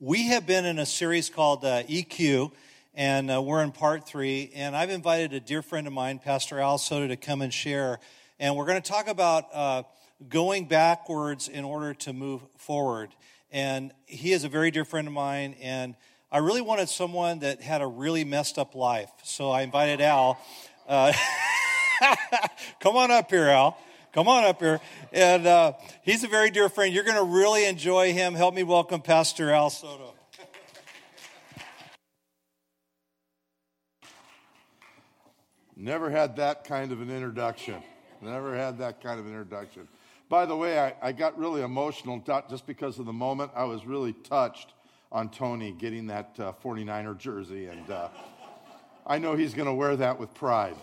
We have been in a series called uh, EQ, and uh, we're in part three. And I've invited a dear friend of mine, Pastor Al Soto, to come and share. And we're going to talk about uh, going backwards in order to move forward. And he is a very dear friend of mine, and I really wanted someone that had a really messed up life. So I invited Al. Uh, come on up here, Al. Come on up here. And uh, he's a very dear friend. You're going to really enjoy him. Help me welcome Pastor Al Soto. Never had that kind of an introduction. Never had that kind of an introduction. By the way, I, I got really emotional just because of the moment. I was really touched on Tony getting that uh, 49er jersey, and uh, I know he's going to wear that with pride.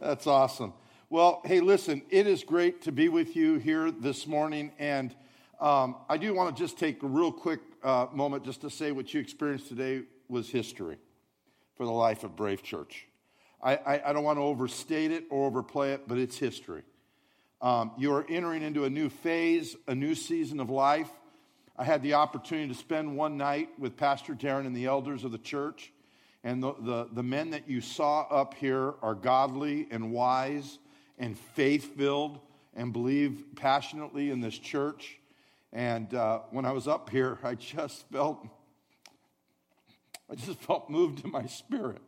That's awesome. Well, hey, listen, it is great to be with you here this morning. And um, I do want to just take a real quick uh, moment just to say what you experienced today was history for the life of Brave Church. I, I, I don't want to overstate it or overplay it, but it's history. Um, you are entering into a new phase, a new season of life. I had the opportunity to spend one night with Pastor Darren and the elders of the church. And the, the, the men that you saw up here are godly and wise and faith filled and believe passionately in this church. And uh, when I was up here, I just felt, I just felt moved in my spirit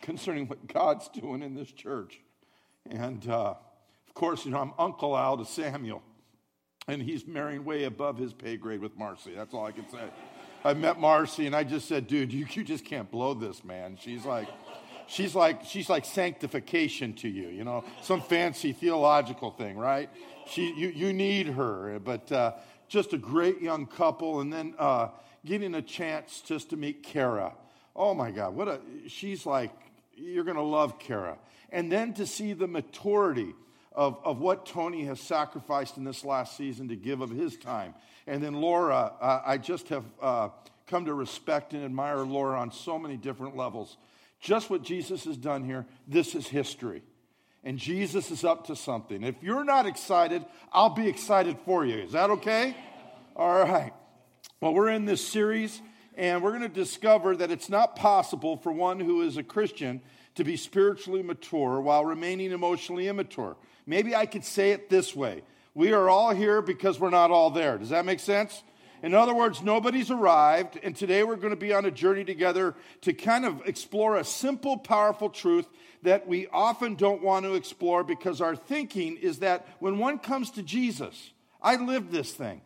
concerning what God's doing in this church. And uh, of course, you know, I'm Uncle Al to Samuel, and he's marrying way above his pay grade with Marcy. That's all I can say. I met Marcy, and I just said, dude, you, you just can't blow this, man. She's like, she's like she's like sanctification to you you know? Some fancy theological thing right? She you, you need her but uh, just a great young couple and then uh, getting a chance just to meet kara. Oh my god what a she's like you're going to love kara. And then to see the maturity of, of what tony has sacrificed in this last season to give of his time. And then laura uh, i just have uh, come to respect and admire laura on so many different levels just what Jesus has done here. This is history. And Jesus is up to something. If you're not excited, I'll be excited for you. Is that okay? All right. Well, we're in this series, and we're going to discover that it's not possible for one who is a Christian to be spiritually mature while remaining emotionally immature. Maybe I could say it this way We are all here because we're not all there. Does that make sense? In other words, nobody's arrived, and today we're going to be on a journey together to kind of explore a simple, powerful truth that we often don't want to explore because our thinking is that when one comes to Jesus, I lived this thing.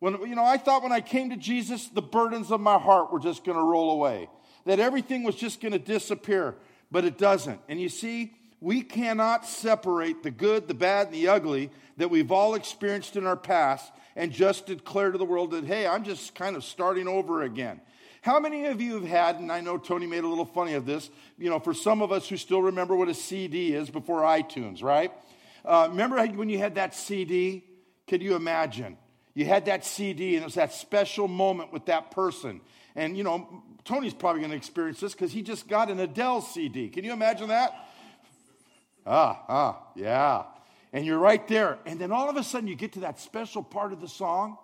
When, you know, I thought when I came to Jesus, the burdens of my heart were just going to roll away, that everything was just going to disappear, but it doesn't. And you see, we cannot separate the good, the bad, and the ugly that we've all experienced in our past and just declare to the world that, hey, I'm just kind of starting over again. How many of you have had, and I know Tony made a little funny of this, you know, for some of us who still remember what a CD is before iTunes, right? Uh, remember when you had that CD? Could you imagine? You had that CD, and it was that special moment with that person. And, you know, Tony's probably going to experience this because he just got an Adele CD. Can you imagine that? Ah, ah, yeah and you're right there. And then all of a sudden, you get to that special part of the song,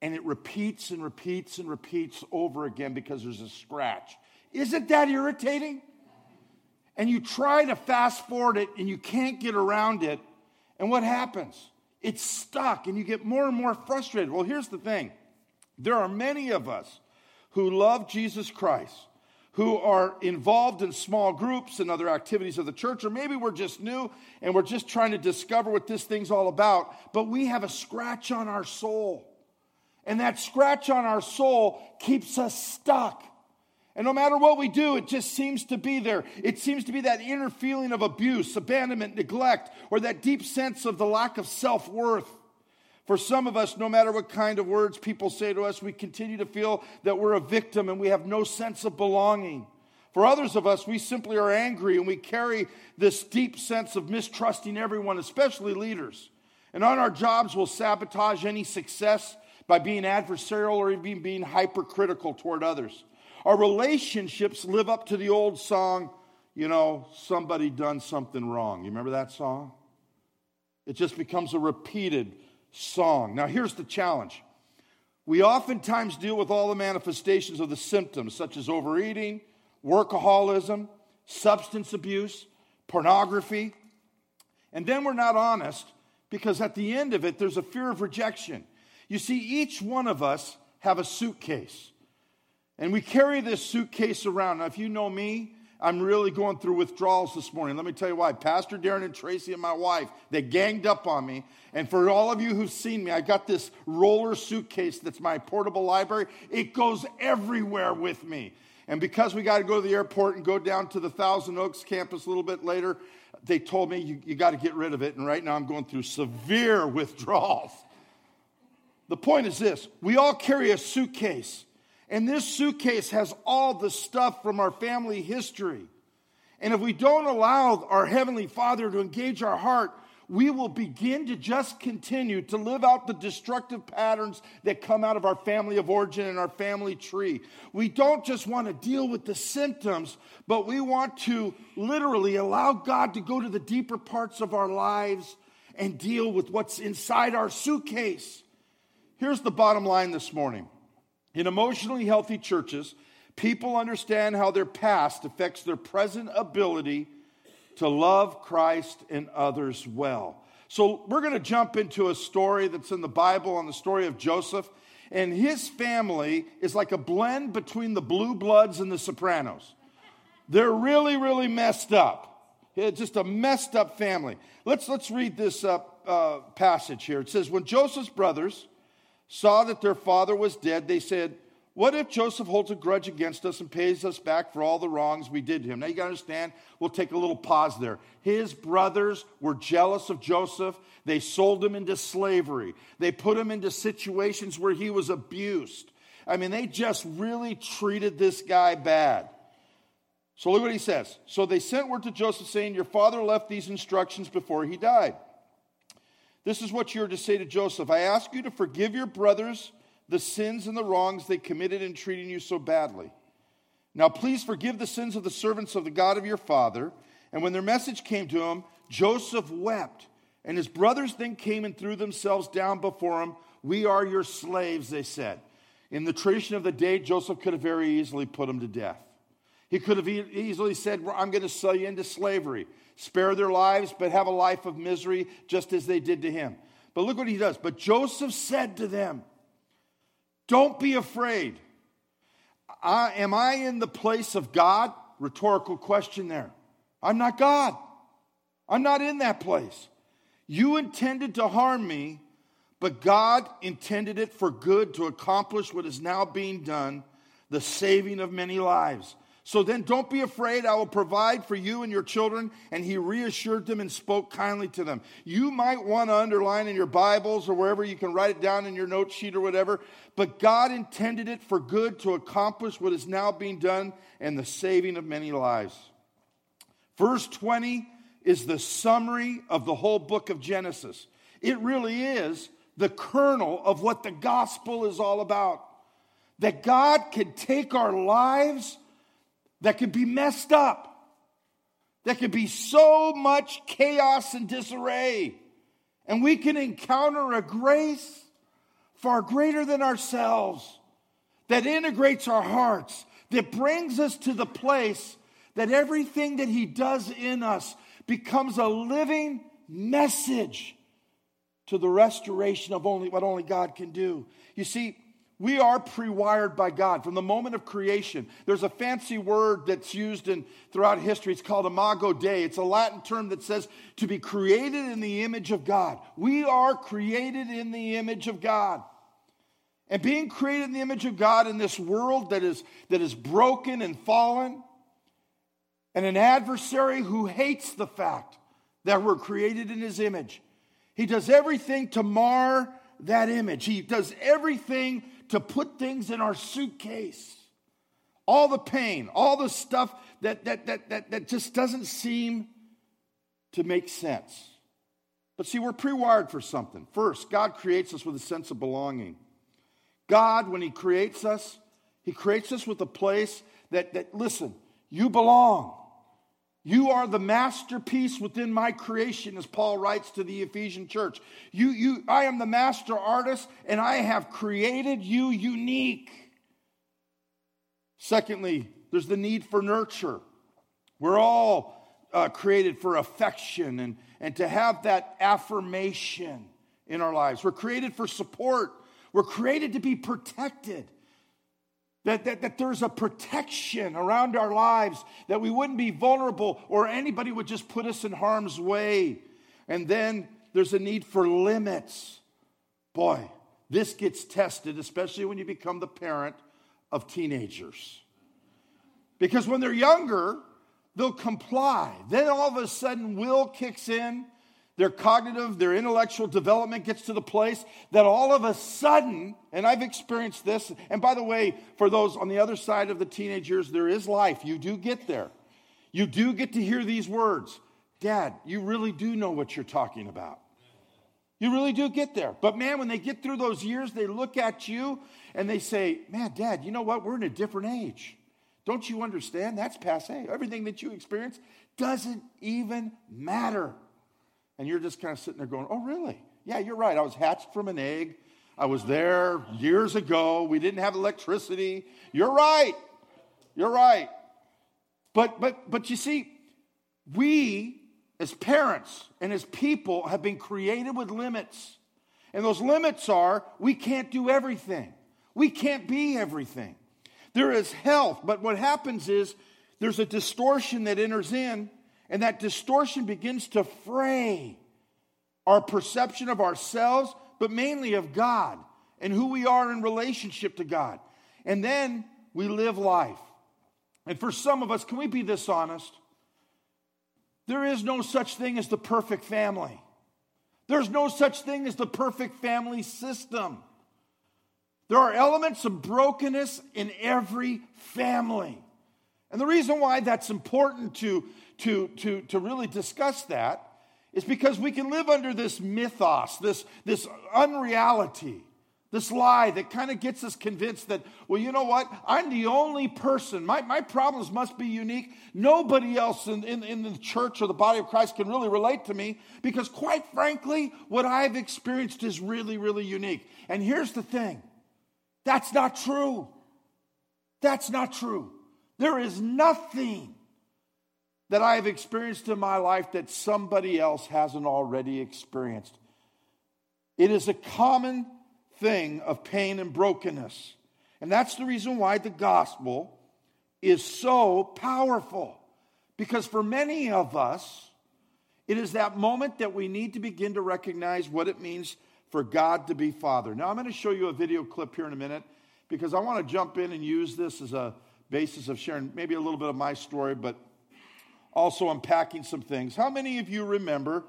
and it repeats and repeats and repeats over again because there's a scratch. Isn't that irritating? And you try to fast forward it, and you can't get around it. And what happens? It's stuck, and you get more and more frustrated. Well, here's the thing there are many of us who love Jesus Christ who are involved in small groups and other activities of the church, or maybe we're just new and we're just trying to discover what this thing's all about, but we have a scratch on our soul. And that scratch on our soul keeps us stuck. And no matter what we do, it just seems to be there. It seems to be that inner feeling of abuse, abandonment, neglect, or that deep sense of the lack of self worth. For some of us, no matter what kind of words people say to us, we continue to feel that we're a victim and we have no sense of belonging. For others of us, we simply are angry and we carry this deep sense of mistrusting everyone, especially leaders. And on our jobs, we'll sabotage any success by being adversarial or even being hypercritical toward others. Our relationships live up to the old song, you know, somebody done something wrong. You remember that song? It just becomes a repeated song. Now, here's the challenge We oftentimes deal with all the manifestations of the symptoms, such as overeating, workaholism, substance abuse, pornography. And then we're not honest because at the end of it, there's a fear of rejection. You see, each one of us have a suitcase. And we carry this suitcase around. Now, if you know me, I'm really going through withdrawals this morning. Let me tell you why. Pastor Darren and Tracy and my wife, they ganged up on me. And for all of you who've seen me, I got this roller suitcase that's my portable library. It goes everywhere with me. And because we got to go to the airport and go down to the Thousand Oaks campus a little bit later, they told me you, you got to get rid of it. And right now I'm going through severe withdrawals. The point is this we all carry a suitcase. And this suitcase has all the stuff from our family history. And if we don't allow our Heavenly Father to engage our heart, we will begin to just continue to live out the destructive patterns that come out of our family of origin and our family tree. We don't just want to deal with the symptoms, but we want to literally allow God to go to the deeper parts of our lives and deal with what's inside our suitcase. Here's the bottom line this morning in emotionally healthy churches, people understand how their past affects their present ability to love Christ and others well. So, we're going to jump into a story that's in the Bible on the story of Joseph. And his family is like a blend between the Blue Bloods and the Sopranos. They're really, really messed up. It's just a messed up family. Let's, let's read this uh, uh, passage here. It says, When Joseph's brothers, saw that their father was dead, they said, What if Joseph holds a grudge against us and pays us back for all the wrongs we did to him? Now you got to understand, we'll take a little pause there. His brothers were jealous of Joseph. They sold him into slavery, they put him into situations where he was abused. I mean, they just really treated this guy bad. So look what he says. So they sent word to Joseph saying, Your father left these instructions before he died. This is what you're to say to Joseph I ask you to forgive your brothers the sins and the wrongs they committed in treating you so badly. Now, please forgive the sins of the servants of the God of your father. And when their message came to him, Joseph wept. And his brothers then came and threw themselves down before him. We are your slaves, they said. In the tradition of the day, Joseph could have very easily put them to death. He could have easily said, I'm going to sell you into slavery spare their lives, but have a life of misery, just as they did to him. But look what he does. But Joseph said to them, Don't be afraid. I, am I in the place of God? Rhetorical question there. I'm not God. I'm not in that place. You intended to harm me, but God intended it for good to accomplish what is now being done, the saving of many lives. So then don't be afraid. I will provide for you and your children. And he reassured them and spoke kindly to them. You might want to underline in your Bibles or wherever you can write it down in your note sheet or whatever. But God intended it for good to accomplish what is now being done and the saving of many lives. Verse 20 is the summary of the whole book of Genesis. It really is the kernel of what the gospel is all about. That God can take our lives that could be messed up, that could be so much chaos and disarray. And we can encounter a grace far greater than ourselves that integrates our hearts, that brings us to the place that everything that He does in us becomes a living message to the restoration of only what only God can do. You see, we are pre-wired by God from the moment of creation. There's a fancy word that's used in throughout history. It's called imago Dei. It's a Latin term that says to be created in the image of God. We are created in the image of God. And being created in the image of God in this world that is, that is broken and fallen, and an adversary who hates the fact that we're created in his image. He does everything to mar that image. He does everything to put things in our suitcase. All the pain, all the stuff that, that, that, that, that just doesn't seem to make sense. But see, we're pre wired for something. First, God creates us with a sense of belonging. God, when He creates us, He creates us with a place that, that listen, you belong. You are the masterpiece within my creation, as Paul writes to the Ephesian church. You, you, I am the master artist, and I have created you unique. Secondly, there's the need for nurture. We're all uh, created for affection and, and to have that affirmation in our lives. We're created for support. We're created to be protected. That, that, that there's a protection around our lives, that we wouldn't be vulnerable or anybody would just put us in harm's way. And then there's a need for limits. Boy, this gets tested, especially when you become the parent of teenagers. Because when they're younger, they'll comply. Then all of a sudden, will kicks in. Their cognitive, their intellectual development gets to the place that all of a sudden, and I've experienced this, and by the way, for those on the other side of the teenage years, there is life. You do get there. You do get to hear these words Dad, you really do know what you're talking about. You really do get there. But man, when they get through those years, they look at you and they say, Man, Dad, you know what? We're in a different age. Don't you understand? That's passe. Everything that you experience doesn't even matter. And you're just kind of sitting there going, oh, really? Yeah, you're right. I was hatched from an egg. I was there years ago. We didn't have electricity. You're right. You're right. But but but you see, we as parents and as people have been created with limits. And those limits are we can't do everything. We can't be everything. There is health, but what happens is there's a distortion that enters in, and that distortion begins to fray our perception of ourselves, but mainly of God and who we are in relationship to God. And then we live life. And for some of us, can we be this honest? There is no such thing as the perfect family. There's no such thing as the perfect family system. There are elements of brokenness in every family. And the reason why that's important to, to, to, to really discuss that is because we can live under this mythos, this, this unreality, this lie that kind of gets us convinced that, well, you know what? I'm the only person. My, my problems must be unique. Nobody else in, in, in the church or the body of Christ can really relate to me because, quite frankly, what I've experienced is really, really unique. And here's the thing that's not true. That's not true. There is nothing that I have experienced in my life that somebody else hasn't already experienced. It is a common thing of pain and brokenness. And that's the reason why the gospel is so powerful. Because for many of us, it is that moment that we need to begin to recognize what it means for God to be Father. Now, I'm going to show you a video clip here in a minute because I want to jump in and use this as a basis of sharing maybe a little bit of my story, but also unpacking some things. How many of you remember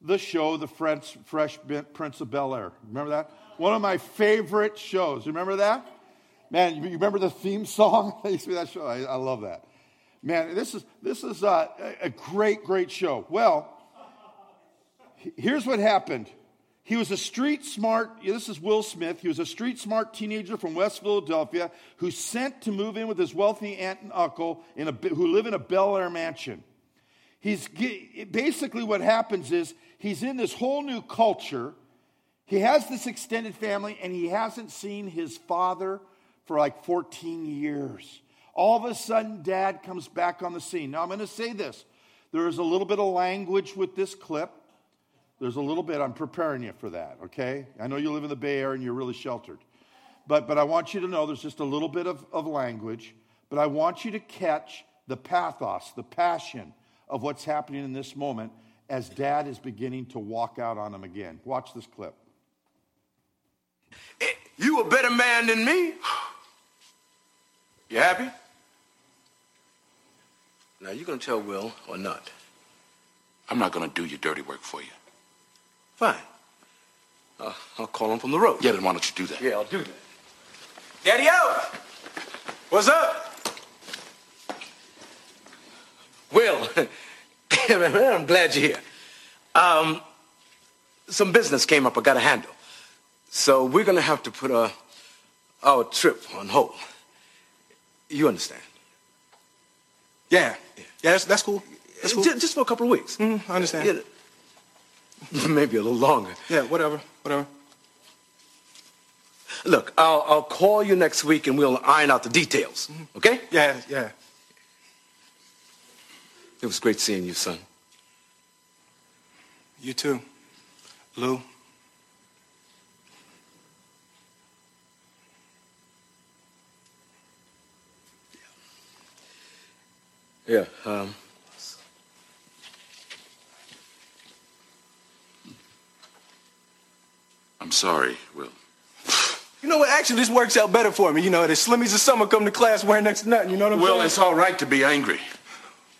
the show, The French, Fresh Prince of Bel Air? Remember that? One of my favorite shows. Remember that? Man, you remember the theme song? I used to be that show. I, I love that. Man, this is, this is uh, a, a great, great show. Well, here's what happened. He was a street smart, this is Will Smith. He was a street smart teenager from West Philadelphia who sent to move in with his wealthy aunt and uncle in a, who live in a Bel Air mansion. He's basically what happens is he's in this whole new culture. He has this extended family and he hasn't seen his father for like 14 years. All of a sudden, dad comes back on the scene. Now, I'm going to say this there is a little bit of language with this clip. There's a little bit, I'm preparing you for that, okay? I know you live in the Bay Area and you're really sheltered. But, but I want you to know there's just a little bit of, of language, but I want you to catch the pathos, the passion of what's happening in this moment as dad is beginning to walk out on him again. Watch this clip. Eh, you a better man than me. You happy? Now, you gonna tell Will or not? I'm not gonna do your dirty work for you. Fine. Uh, I'll call him from the road. Yeah, then why don't you do that? Yeah, I'll do that. Daddy out! What's up? Will, I'm glad you're here. Um, some business came up I got to handle. So we're going to have to put uh, our trip on hold. You understand? Yeah. Yeah, that's, that's cool. That's cool. Ju- Just for a couple of weeks. Mhm, I understand. Yeah. Maybe a little longer. Yeah, whatever, whatever. Look, I'll, I'll call you next week and we'll iron out the details. Okay? Yeah, yeah. It was great seeing you, son. You too, Lou. Yeah. Um, I'm sorry, Will. You know what? Actually, this works out better for me. You know, the Slimmies of summer come to class wearing next to nothing. You know what I'm Will, saying? Well, it's all right to be angry.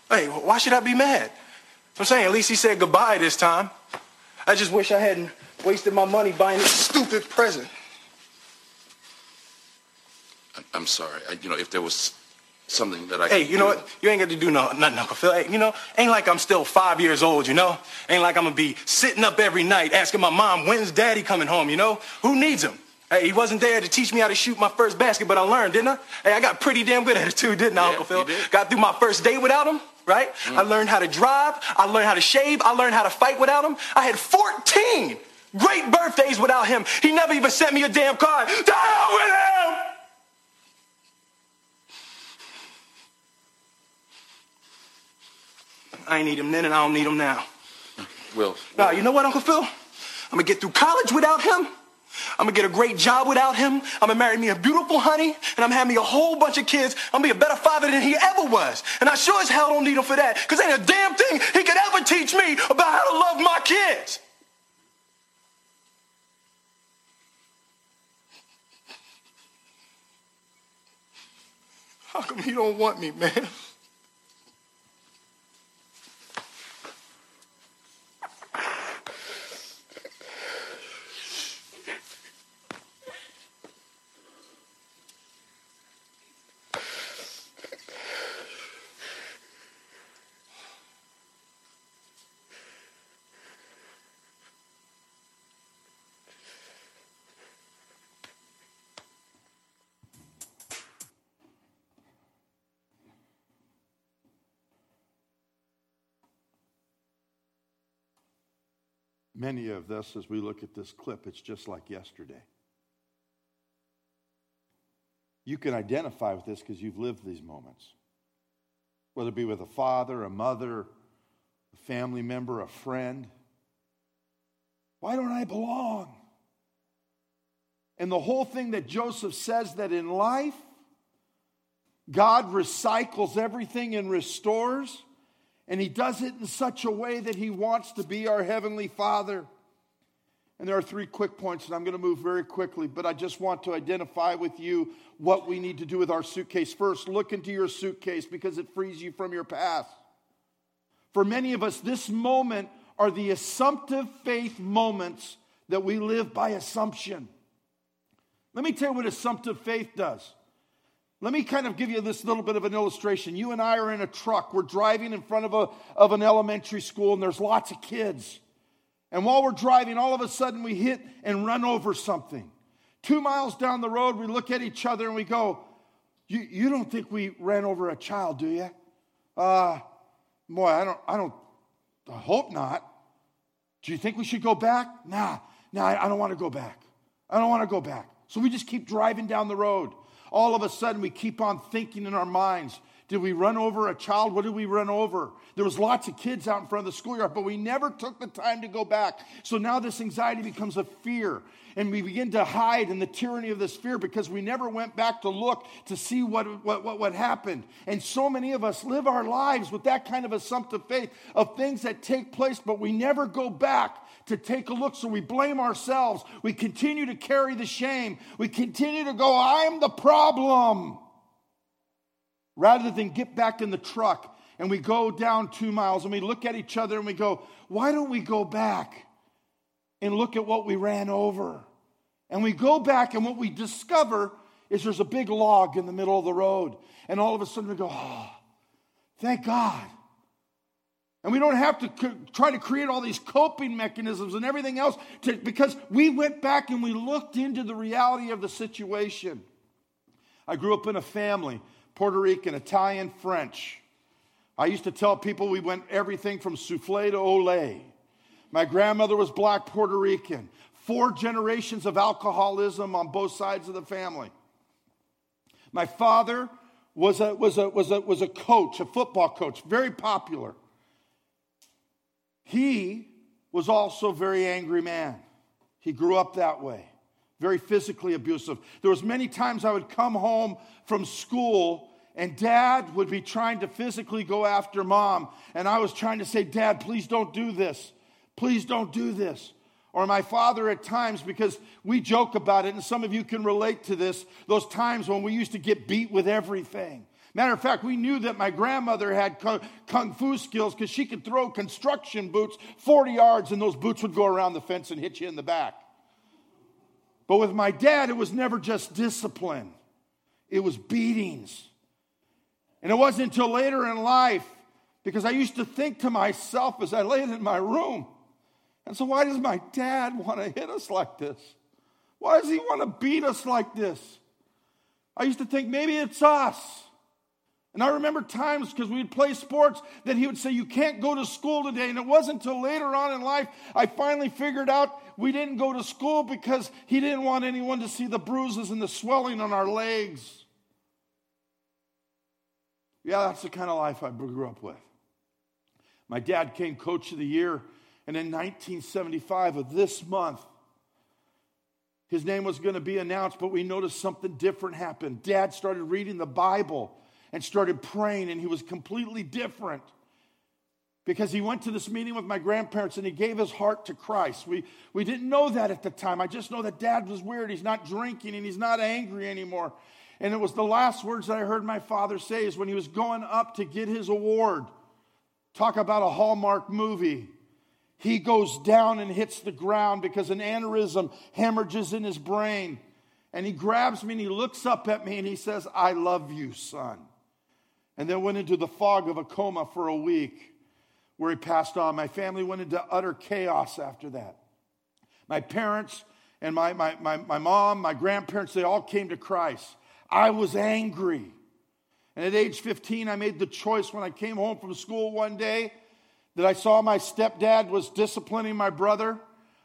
Hey, why should I be mad? I'm saying at least he said goodbye this time. I just wish I hadn't wasted my money buying this stupid present. I'm sorry. I, you know, if there was something that I Hey, you know do- what? You ain't got to do no, nothing, Uncle Phil. Hey, you know, ain't like I'm still five years old, you know? Ain't like I'm gonna be sitting up every night asking my mom, when's daddy coming home, you know? Who needs him? Hey, he wasn't there to teach me how to shoot my first basket, but I learned, didn't I? Hey, I got pretty damn good at it too, didn't I, Yeah, Uncle Phil? you did. Got through my first day without him, right? I mm-hmm. learned how to drive. I learned how to shave. I learned how to fight without him. I had 14 great birthdays without him. He never even sent me a damn card. To hell with him! I ain't need him then and I don't need him now. Will, Now, you know what, Uncle Phil? I'm gonna get through college without him. I'm gonna get a great job without him. I'm gonna marry me a beautiful honey, and I'm have me a whole bunch of kids. I'm gonna be a better father than he ever was. And I sure as hell don't need him for that, because ain't a damn thing he could ever teach me about how to love my kids. How come you don't want me, man? Many of us, as we look at this clip, it's just like yesterday. You can identify with this because you've lived these moments. Whether it be with a father, a mother, a family member, a friend. Why don't I belong? And the whole thing that Joseph says that in life, God recycles everything and restores. And he does it in such a way that he wants to be our heavenly father. And there are three quick points, and I'm going to move very quickly, but I just want to identify with you what we need to do with our suitcase. First, look into your suitcase because it frees you from your past. For many of us, this moment are the assumptive faith moments that we live by assumption. Let me tell you what assumptive faith does. Let me kind of give you this little bit of an illustration. You and I are in a truck. We're driving in front of, a, of an elementary school, and there's lots of kids. And while we're driving, all of a sudden we hit and run over something. Two miles down the road, we look at each other and we go, You, you don't think we ran over a child, do you? Uh, boy, I don't, I don't, I hope not. Do you think we should go back? Nah, nah, I don't want to go back. I don't want to go back. So we just keep driving down the road. All of a sudden, we keep on thinking in our minds did we run over a child? What did we run over? There was lots of kids out in front of the schoolyard, but we never took the time to go back. So now this anxiety becomes a fear, and we begin to hide in the tyranny of this fear because we never went back to look to see what, what, what, what happened. And so many of us live our lives with that kind of assumptive faith of things that take place, but we never go back to take a look. So we blame ourselves. We continue to carry the shame. We continue to go, I'm the problem. Rather than get back in the truck and we go down two miles and we look at each other and we go, why don't we go back and look at what we ran over? And we go back and what we discover is there's a big log in the middle of the road. And all of a sudden we go, oh, thank God. And we don't have to co- try to create all these coping mechanisms and everything else to, because we went back and we looked into the reality of the situation. I grew up in a family, Puerto Rican, Italian, French. I used to tell people we went everything from souffle to Olay. My grandmother was black Puerto Rican. Four generations of alcoholism on both sides of the family. My father was a, was a, was a, was a coach, a football coach, very popular. He was also a very angry man. He grew up that way, very physically abusive. There was many times I would come home from school and dad would be trying to physically go after mom and I was trying to say, "Dad, please don't do this. Please don't do this." Or my father at times, because we joke about it, and some of you can relate to this, those times when we used to get beat with everything. Matter of fact, we knew that my grandmother had kung fu skills because she could throw construction boots 40 yards and those boots would go around the fence and hit you in the back. But with my dad, it was never just discipline, it was beatings. And it wasn't until later in life, because I used to think to myself as I laid in my room, and so why does my dad want to hit us like this? Why does he want to beat us like this? I used to think maybe it's us. And I remember times because we'd play sports that he would say, You can't go to school today. And it wasn't until later on in life I finally figured out we didn't go to school because he didn't want anyone to see the bruises and the swelling on our legs. Yeah, that's the kind of life I grew up with. My dad came coach of the year, and in 1975 of this month, his name was going to be announced, but we noticed something different happened. Dad started reading the Bible and started praying, and he was completely different because he went to this meeting with my grandparents and he gave his heart to Christ. We, we didn't know that at the time. I just know that dad was weird. He's not drinking and he's not angry anymore. And it was the last words that I heard my father say is when he was going up to get his award. Talk about a Hallmark movie. He goes down and hits the ground because an aneurysm hemorrhages in his brain. And he grabs me and he looks up at me and he says, I love you, son and then went into the fog of a coma for a week where he passed on. My family went into utter chaos after that. My parents and my, my, my, my mom, my grandparents, they all came to Christ. I was angry. And at age 15, I made the choice when I came home from school one day that I saw my stepdad was disciplining my brother.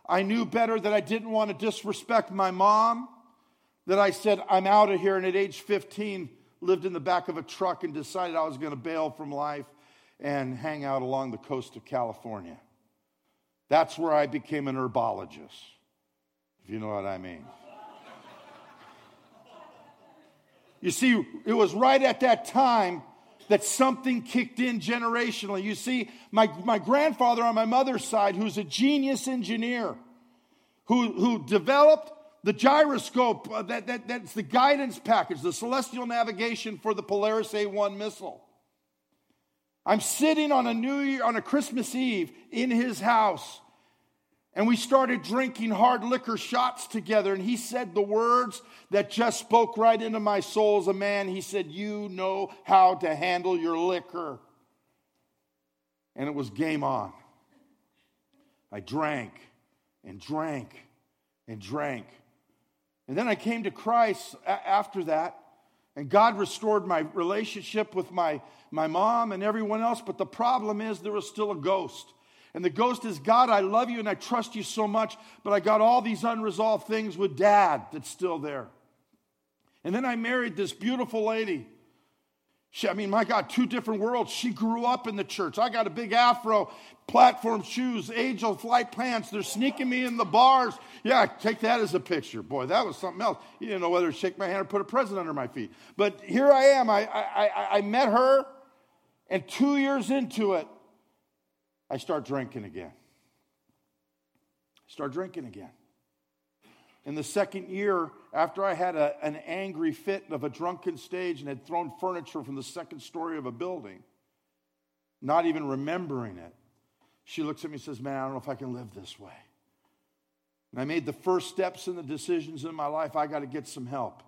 I knew better that I didn't want to disrespect my mom, that I said, I'm out of here. And at age 15, lived in the back of a truck and decided I was going to bail from life and hang out along the coast of California. That's where I became an herbologist, if you know what I mean. you see, it was right at that time that something kicked in generationally. You see, my, my grandfather on my mother's side, who's a genius engineer, who, who developed the gyroscope, uh, that, that, that's the guidance package, the celestial navigation for the Polaris A1 missile. I'm sitting on a New Year, on a Christmas Eve in his house, and we started drinking hard liquor shots together. And he said the words that just spoke right into my soul as a man. He said, You know how to handle your liquor. And it was game on. I drank and drank and drank. And then I came to Christ after that, and God restored my relationship with my, my mom and everyone else. But the problem is, there was still a ghost. And the ghost is God, I love you and I trust you so much, but I got all these unresolved things with dad that's still there. And then I married this beautiful lady she, I mean, my God, two different worlds. She grew up in the church. I got a big afro, platform shoes, angel flight pants. They're sneaking me in the bars. Yeah, take that as a picture. Boy, that was something else. You didn't know whether to shake my hand or put a present under my feet. But here I am. I, I, I, I met her, and two years into it, I start drinking again. Start drinking again. In the second year, after I had a, an angry fit of a drunken stage and had thrown furniture from the second story of a building, not even remembering it, she looks at me and says, Man, I don't know if I can live this way. And I made the first steps in the decisions in my life. I got to get some help.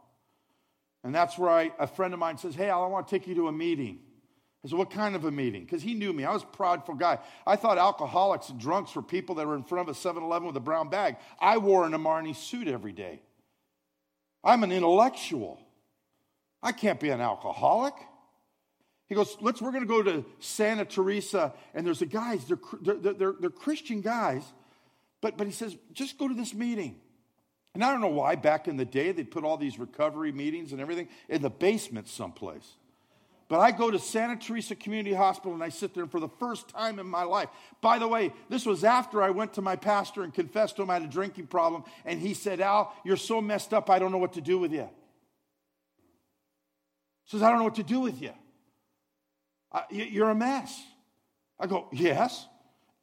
And that's where I, a friend of mine says, Hey, I want to take you to a meeting. I said, What kind of a meeting? Because he knew me. I was a prideful guy. I thought alcoholics and drunks were people that were in front of a 7 Eleven with a brown bag. I wore an Armani suit every day. I'm an intellectual. I can't be an alcoholic. He goes, let's, we're going to go to Santa Teresa, and there's a guys, they're, they're, they're, they're Christian guys, but, but he says, just go to this meeting. And I don't know why back in the day they'd put all these recovery meetings and everything in the basement someplace. But I go to Santa Teresa Community Hospital and I sit there for the first time in my life. By the way, this was after I went to my pastor and confessed to him I had a drinking problem. And he said, Al, you're so messed up, I don't know what to do with you. He says, I don't know what to do with you. You're a mess. I go, Yes.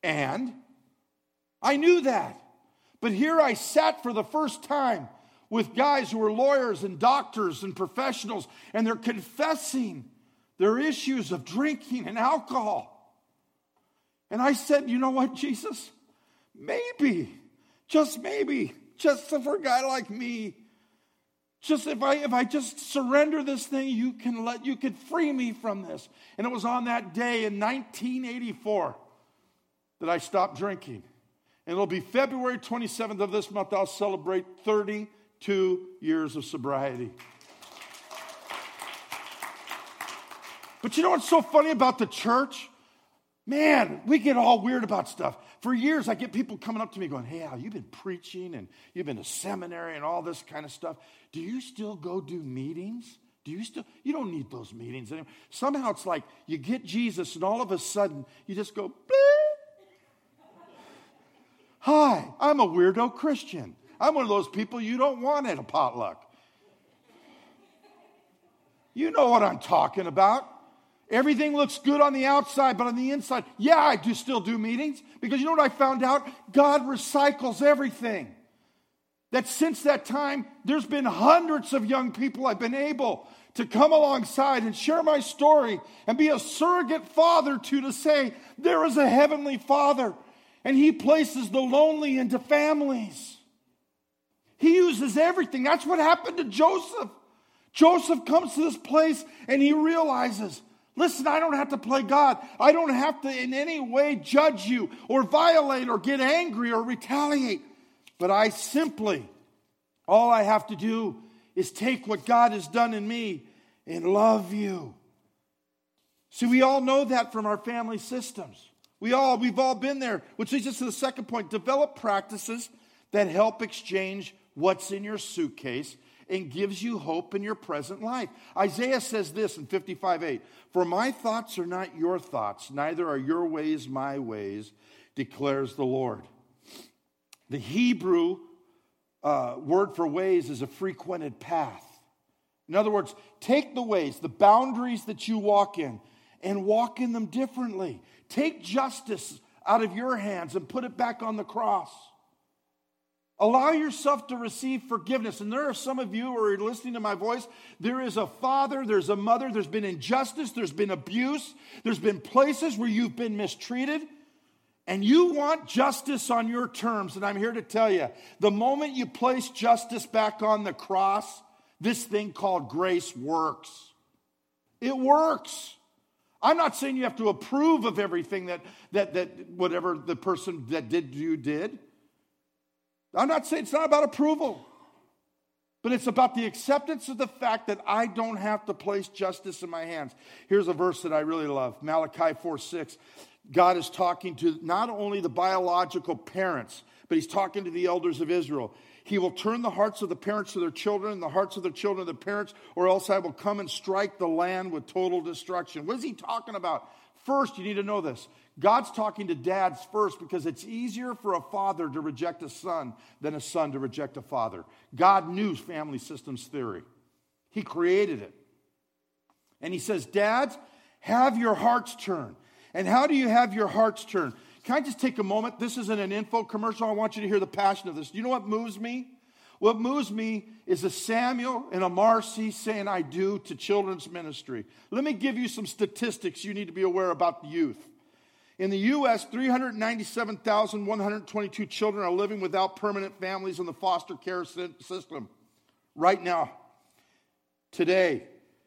And I knew that. But here I sat for the first time with guys who are lawyers and doctors and professionals, and they're confessing their issues of drinking and alcohol. And I said, You know what, Jesus? Maybe, just maybe, just for a guy like me, just if I if I just surrender this thing, you can let you could free me from this. And it was on that day in 1984 that I stopped drinking. And it'll be February 27th of this month, I'll celebrate 32 years of sobriety. But you know what's so funny about the church? Man, we get all weird about stuff. For years, I get people coming up to me going, Hey, Al, you've been preaching and you've been to seminary and all this kind of stuff. Do you still go do meetings? Do you still? You don't need those meetings anymore. Somehow it's like you get Jesus and all of a sudden you just go, Hi, I'm a weirdo Christian. I'm one of those people you don't want at a potluck. You know what I'm talking about. Everything looks good on the outside, but on the inside, yeah, I do still do meetings because you know what I found out? God recycles everything. That since that time, there's been hundreds of young people I've been able to come alongside and share my story and be a surrogate father to to say, there is a heavenly father and he places the lonely into families. He uses everything. That's what happened to Joseph. Joseph comes to this place and he realizes Listen, I don't have to play God. I don't have to in any way judge you or violate or get angry or retaliate. But I simply, all I have to do is take what God has done in me and love you. See, we all know that from our family systems. We all, we've all been there, which leads us to the second point. Develop practices that help exchange what's in your suitcase and gives you hope in your present life. Isaiah says this in 55 8 For my thoughts are not your thoughts, neither are your ways my ways, declares the Lord. The Hebrew uh, word for ways is a frequented path. In other words, take the ways, the boundaries that you walk in, and walk in them differently. Take justice out of your hands and put it back on the cross. Allow yourself to receive forgiveness. And there are some of you who are listening to my voice. There is a father, there's a mother, there's been injustice, there's been abuse, there's been places where you've been mistreated, and you want justice on your terms. And I'm here to tell you the moment you place justice back on the cross, this thing called grace works. It works. I'm not saying you have to approve of everything that, that, that whatever the person that did you did. I'm not saying it's not about approval, but it's about the acceptance of the fact that I don't have to place justice in my hands. Here's a verse that I really love Malachi 4 6. God is talking to not only the biological parents, but he's talking to the elders of Israel. He will turn the hearts of the parents to their children, and the hearts of their children to the parents, or else I will come and strike the land with total destruction. What is he talking about? First, you need to know this God's talking to dads first because it's easier for a father to reject a son than a son to reject a father. God knew family systems theory, He created it. And He says, Dads, have your hearts turn. And how do you have your hearts turn? Can I just take a moment? This isn't an info commercial. I want you to hear the passion of this. You know what moves me? What moves me is a Samuel and a Marcy saying, I do to children's ministry. Let me give you some statistics you need to be aware about the youth. In the U.S., 397,122 children are living without permanent families in the foster care system right now, today.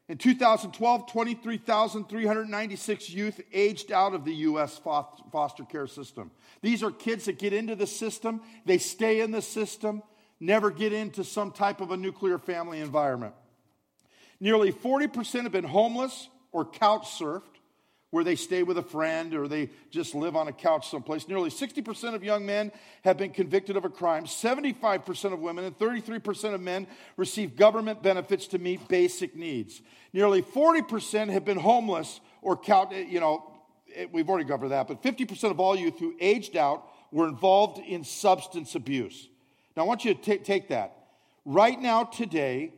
In 2012, 23,396 youth aged out of the U.S. foster care system. These are kids that get into the system, they stay in the system, never get into some type of a nuclear family environment. Nearly 40% have been homeless or couch surfed, where they stay with a friend or they just live on a couch someplace. Nearly 60% of young men have been convicted of a crime. 75% of women and 33% of men receive government benefits to meet basic needs. Nearly 40% have been homeless or couch, eh, you know, eh, we've already covered that, but 50% of all youth who aged out were involved in substance abuse. Now, I want you to t- take that. Right now, today,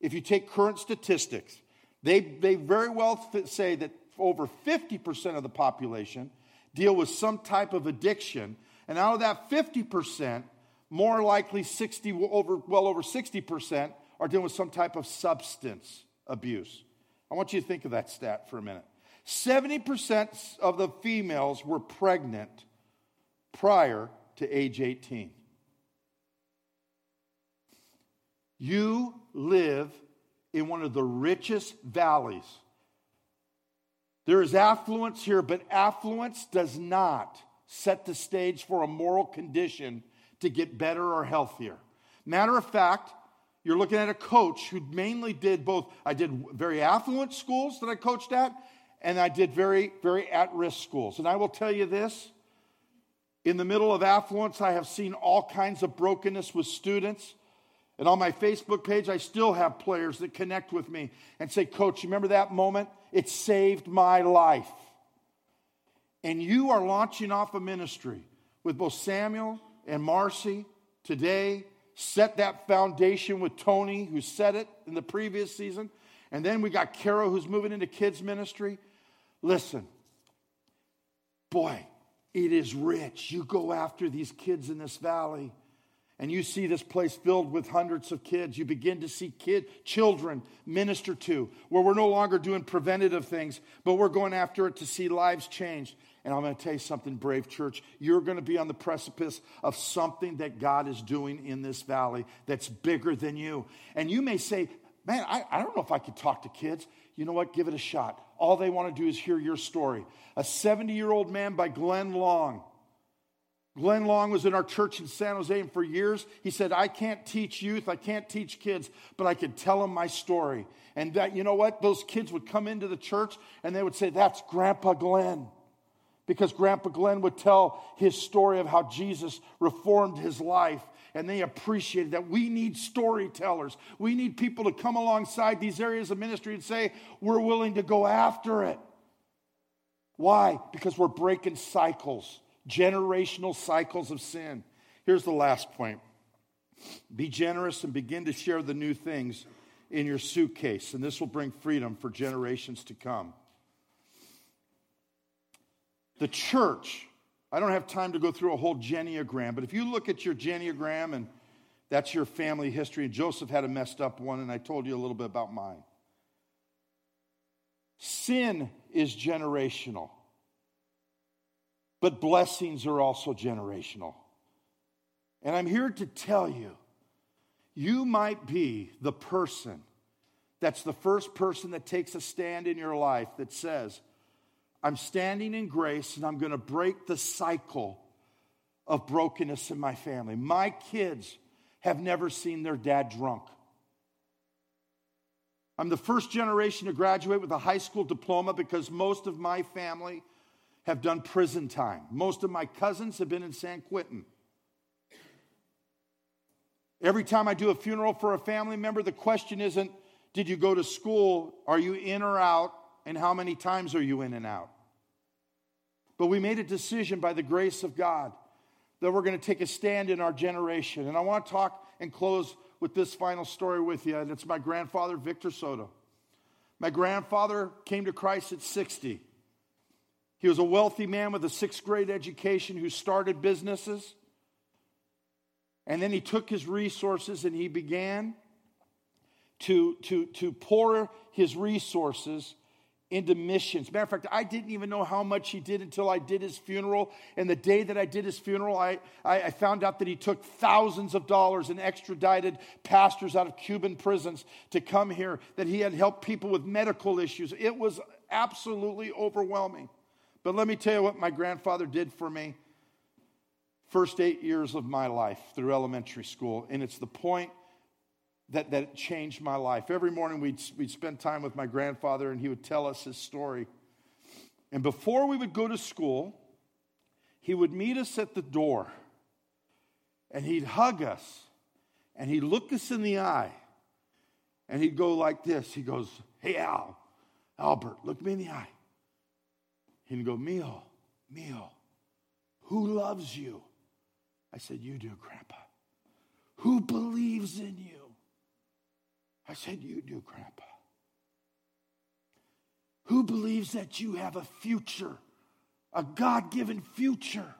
if you take current statistics, they, they very well th- say that over 50% of the population deal with some type of addiction. And out of that 50%, more likely 60, over, well over 60% are dealing with some type of substance abuse. I want you to think of that stat for a minute. 70% of the females were pregnant prior to age 18. You live in one of the richest valleys. There is affluence here, but affluence does not set the stage for a moral condition to get better or healthier. Matter of fact, you're looking at a coach who mainly did both. I did very affluent schools that I coached at, and I did very, very at risk schools. And I will tell you this in the middle of affluence, I have seen all kinds of brokenness with students. And on my Facebook page, I still have players that connect with me and say, Coach, you remember that moment? It saved my life. And you are launching off a ministry with both Samuel and Marcy today. Set that foundation with Tony, who set it in the previous season. And then we got Carol, who's moving into kids' ministry. Listen, boy, it is rich. You go after these kids in this valley and you see this place filled with hundreds of kids. You begin to see kid, children minister to, where we're no longer doing preventative things, but we're going after it to see lives changed. And I'm going to tell you something, Brave Church. You're going to be on the precipice of something that God is doing in this valley that's bigger than you. And you may say, Man, I, I don't know if I could talk to kids. You know what? Give it a shot. All they want to do is hear your story. A 70 year old man by Glenn Long Glenn Long was in our church in San Jose, and for years he said, I can't teach youth, I can't teach kids, but I can tell them my story. And that, you know what? Those kids would come into the church and they would say, That's Grandpa Glenn. Because Grandpa Glenn would tell his story of how Jesus reformed his life. And they appreciated that. We need storytellers. We need people to come alongside these areas of ministry and say, We're willing to go after it. Why? Because we're breaking cycles generational cycles of sin. Here's the last point be generous and begin to share the new things in your suitcase, and this will bring freedom for generations to come. The church, I don't have time to go through a whole genogram, but if you look at your genogram and that's your family history, and Joseph had a messed up one, and I told you a little bit about mine. Sin is generational. But blessings are also generational. And I'm here to tell you, you might be the person that's the first person that takes a stand in your life that says, I'm standing in grace and I'm going to break the cycle of brokenness in my family. My kids have never seen their dad drunk. I'm the first generation to graduate with a high school diploma because most of my family have done prison time. Most of my cousins have been in San Quentin. Every time I do a funeral for a family member, the question isn't, did you go to school? Are you in or out? And how many times are you in and out? But we made a decision by the grace of God that we're going to take a stand in our generation. And I want to talk and close with this final story with you. And it's my grandfather, Victor Soto. My grandfather came to Christ at 60. He was a wealthy man with a sixth grade education who started businesses. And then he took his resources and he began to, to, to pour his resources into missions. Matter of fact, I didn't even know how much he did until I did his funeral. And the day that I did his funeral, I, I, I, found out that he took thousands of dollars and extradited pastors out of Cuban prisons to come here, that he had helped people with medical issues. It was absolutely overwhelming. But let me tell you what my grandfather did for me first eight years of my life through elementary school. And it's the point that, that changed my life. Every morning we'd, we'd spend time with my grandfather and he would tell us his story. And before we would go to school, he would meet us at the door and he'd hug us and he'd look us in the eye and he'd go like this. He goes, Hey, Al, Albert, look me in the eye. He'd go, Mio, Mio, who loves you? I said, You do, Grandpa. Who believes in you? I said, You do, Grandpa. Who believes that you have a future, a God given future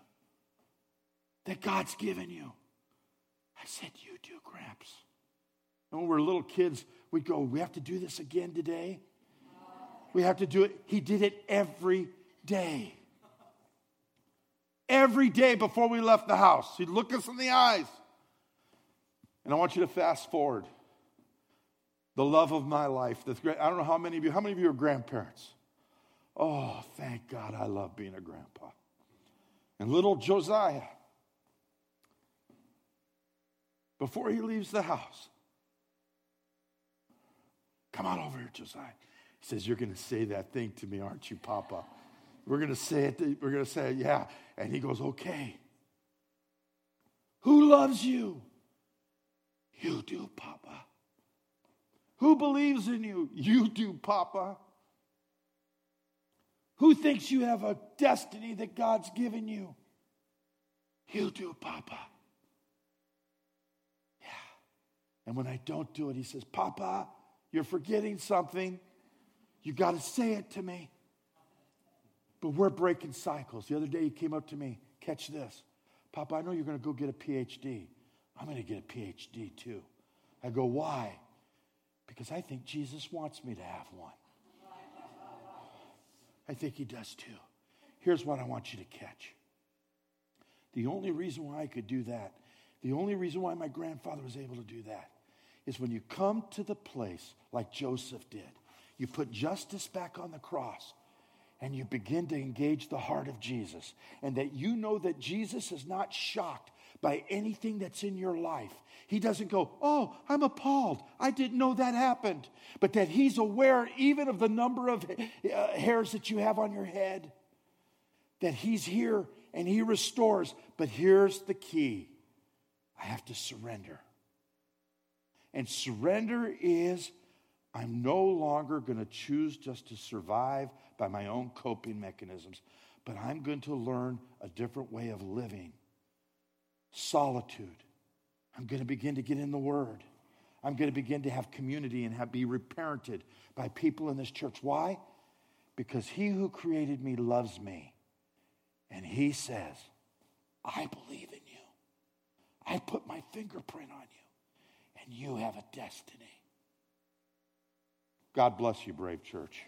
that God's given you? I said, You do, Gramps. And when we were little kids, we'd go, We have to do this again today. We have to do it. He did it every day. Every day before we left the house, he'd look us in the eyes. And I want you to fast forward. The love of my life. The, I don't know how many of you, how many of you are grandparents? Oh, thank God I love being a grandpa. And little Josiah, before he leaves the house, come on over here, Josiah. He says, You're going to say that thing to me, aren't you, Papa? We're going to say it. We're going to say, it, Yeah. And he goes, Okay. Who loves you? You do, Papa. Who believes in you? You do, Papa. Who thinks you have a destiny that God's given you? You do, Papa. Yeah. And when I don't do it, he says, Papa, you're forgetting something. You got to say it to me. But we're breaking cycles. The other day he came up to me, catch this. Papa, I know you're going to go get a PhD. I'm going to get a PhD too. I go, why? Because I think Jesus wants me to have one. I think he does too. Here's what I want you to catch. The only reason why I could do that, the only reason why my grandfather was able to do that, is when you come to the place like Joseph did, you put justice back on the cross and you begin to engage the heart of Jesus, and that you know that Jesus is not shocked by anything that's in your life. He doesn't go, Oh, I'm appalled. I didn't know that happened. But that He's aware even of the number of uh, hairs that you have on your head. That He's here and He restores. But here's the key I have to surrender. And surrender is I'm no longer going to choose just to survive by my own coping mechanisms, but I'm going to learn a different way of living solitude. I'm going to begin to get in the Word. I'm going to begin to have community and have, be reparented by people in this church. Why? Because He who created me loves me. And He says, I believe in you. I put my fingerprint on you. And you have a destiny. God bless you, brave church.